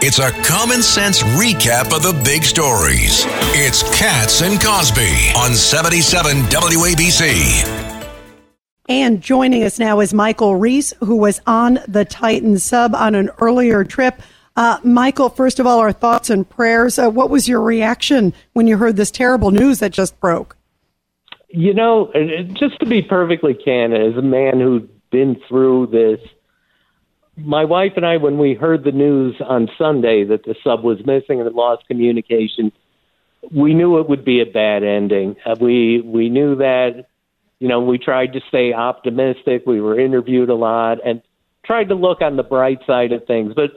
It's a common sense recap of the big stories. It's Cats and Cosby on 77 WABC. And joining us now is Michael Riess, who was on the Titan sub on an earlier trip. Uh, Michael, first of all, our thoughts and prayers. Uh, what was your reaction when you heard this terrible news that just broke? You know, just to be perfectly candid, as a man who'd been through this my wife and I, when we heard the news on Sunday that the sub was missing and had lost communication, we knew it would be a bad ending. Uh, we we knew that. You know, we tried to stay optimistic. We were interviewed a lot and tried to look on the bright side of things. But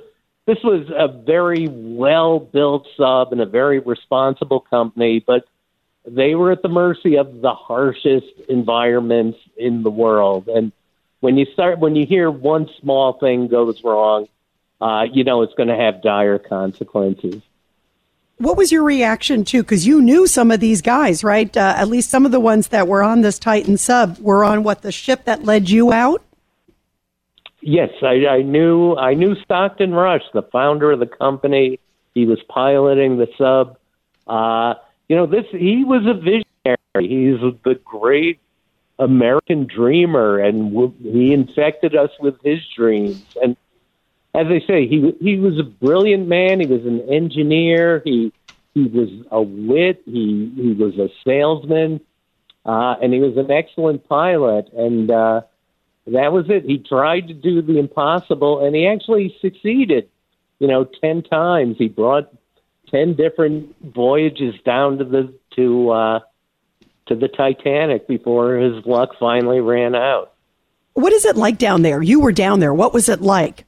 this was a very well built sub and a very responsible company. But they were at the mercy of the harshest environments in the world. And when you start when you hear one small thing goes wrong, uh, you know it's going to have dire consequences. What was your reaction to? Because you knew some of these guys, right? Uh, at least some of the ones that were on this Titan sub were on what the ship that led you out. Yes, I, I knew. I knew Stockton Rush, the founder of the company. He was piloting the sub. Uh, you know, this he was a visionary. He's the great American dreamer, and w- he infected us with his dreams. And as I say, he he was a brilliant man. He was an engineer. He he was a wit. He he was a salesman, uh, and he was an excellent pilot. And uh, that was it. He tried to do the impossible, and he actually succeeded. You know, ten times he brought ten different voyages down to the to. Uh, to the Titanic before his luck finally ran out. What is it like down there? You were down there. What was it like?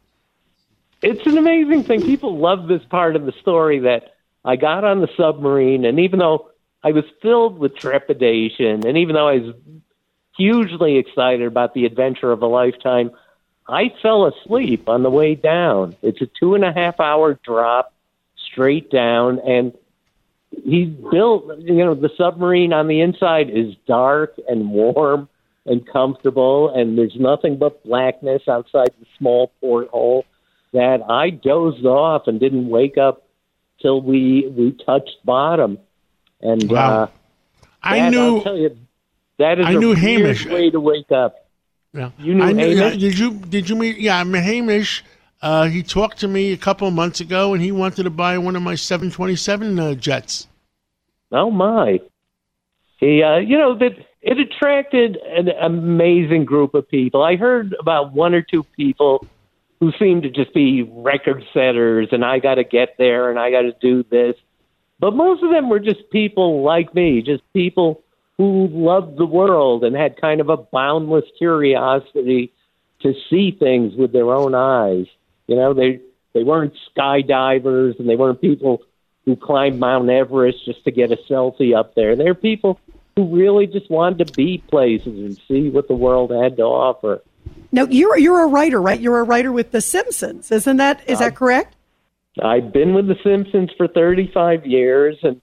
It's an amazing thing. People love this part of the story that I got on the submarine, and even though I was filled with trepidation, and even though I was hugely excited about the adventure of a lifetime, I fell asleep on the way down. It's a two and a half hour drop straight down, and he built you know the submarine on the inside is dark and warm and comfortable and there's nothing but blackness outside the small porthole that I dozed off and didn't wake up till we we touched bottom and wow. uh I knew I'll tell you that is I knew a Hamish way to wake up. Yeah. You knew I knew, Hamish? Did you did you meet yeah, I met Hamish uh, he talked to me a couple of months ago, and he wanted to buy one of my 727 uh, jets. Oh my! He, uh, you know, that it attracted an amazing group of people. I heard about one or two people who seemed to just be record setters, and I got to get there, and I got to do this. But most of them were just people like me, just people who loved the world and had kind of a boundless curiosity to see things with their own eyes. You know, they they weren't skydivers and they weren't people who climbed Mount Everest just to get a selfie up there. They're people who really just wanted to be places and see what the world had to offer. Now you're you're a writer, right? You're a writer with The Simpsons, isn't that is that correct? I've been with The Simpsons for 35 years, and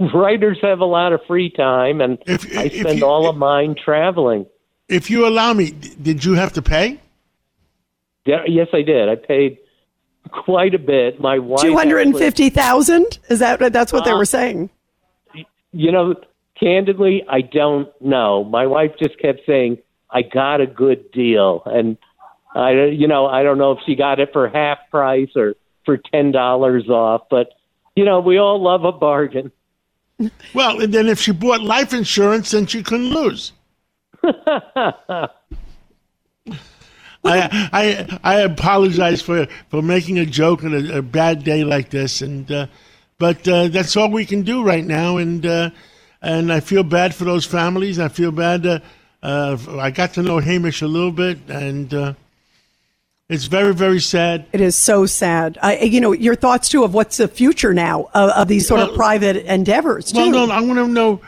writers have a lot of free time, and If- I spend you- all of mine traveling. If you allow me, did you have to pay? Yeah, yes, I did. I paid quite a bit. My wife Two hundred and actually- fifty thousand? Is that that's what they Uh, were saying? You know, candidly, I don't know. My wife just kept saying, "I got a good deal," and I, you know, I don't know if she got it for half price or for ten dollars off, but you know, we all love a bargain. Well, and then if she bought life insurance, then she couldn't lose. I, I I apologize for, for making a joke on a, a bad day like this, and uh, but uh, that's all we can do right now, and uh, and I feel bad for those families. I feel bad. Uh, uh, I got to know Hamish a little bit, and uh, It's very, very sad. It is so sad. I, you know, your thoughts too of what's the future now of, of these sort of private endeavors. Too. Well, no, I want to know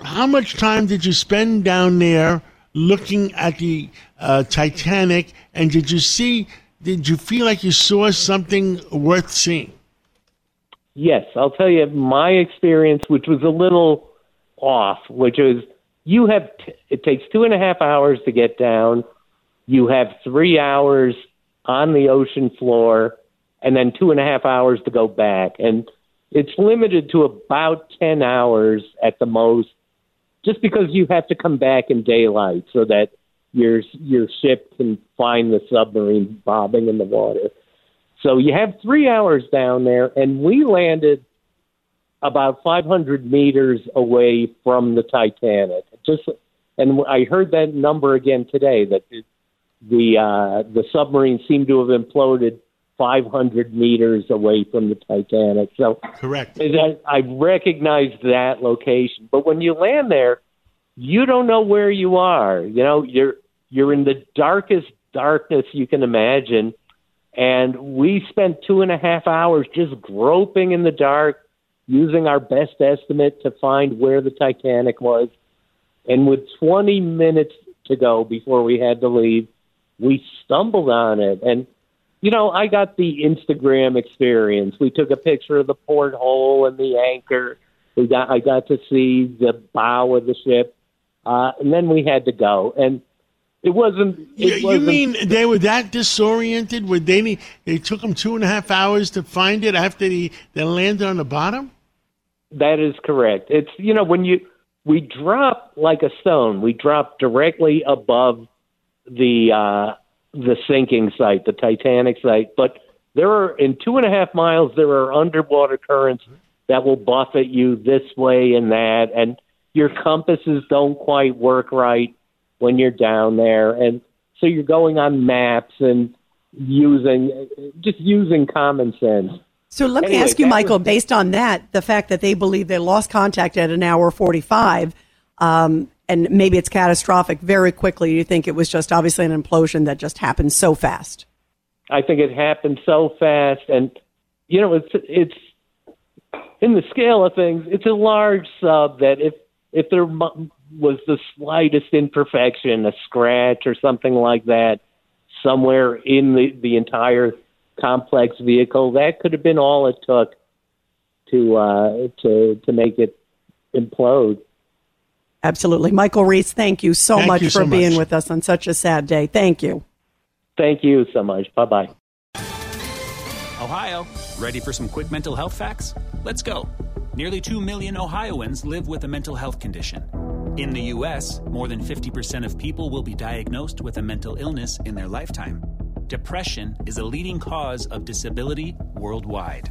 how much time did you spend down there looking at the uh, Titanic, and did you see? Did you feel like you saw something worth seeing? Yes, I'll tell you my experience, which was a little off, which is you have t- it takes two and a half hours to get down. You have three hours on the ocean floor, and then two and a half hours to go back, and it's limited to about ten hours at the most, just because you have to come back in daylight so that your your ship can find the submarine bobbing in the water. So you have three hours down there, and we landed about 500 meters away from the Titanic. Just, and I heard that number again today that the uh, the submarine seemed to have imploded 500 meters away from the Titanic. So Correct. I, I recognized that location, but when you land there, you don't know where you are. You know, you're you're in the darkest darkness you can imagine, and we spent two and a half hours just groping in the dark, using our best estimate to find where the Titanic was. And with 20 minutes to go before we had to leave, we stumbled on it. And you know, I got the Instagram experience. We took a picture of the porthole and the anchor. We got I got to see the bow of the ship, uh, and then we had to go. And it wasn't. It You, wasn't, mean they were that disoriented? Would they need, they took them two and a half hours to find it after they, they landed on the bottom? That is correct. It's you know when you we drop like a stone, we drop directly above the uh, the sinking site, the Titanic site. But there are in two and a half miles there are underwater currents that will buffet you this way and that, and your compasses don't quite work right when you're down there, and so you're going on maps and using just using common sense. So let me Anyway, ask you, Michael, was- based on that, the fact that they believe they lost contact at an hour 45, um, and maybe it's catastrophic very quickly, you think it was just obviously an implosion that just happened so fast? I think it happened so fast, and you know, it's it's in the scale of things, it's a large sub that if if there was the slightest imperfection, a scratch or something like that, somewhere in the the entire complex vehicle, that could have been all it took to uh, to to make it implode. Absolutely. Michael Riess, thank you so Thank much you for so being much. with us on such a sad day. Thank you. Thank you so much. Bye bye. Ohio, ready for some quick mental health facts? Let's go. Nearly 2 million Ohioans live with a mental health condition. In the U.S., more than 50% of people will be diagnosed with a mental illness in their lifetime. Depression is a leading cause of disability worldwide.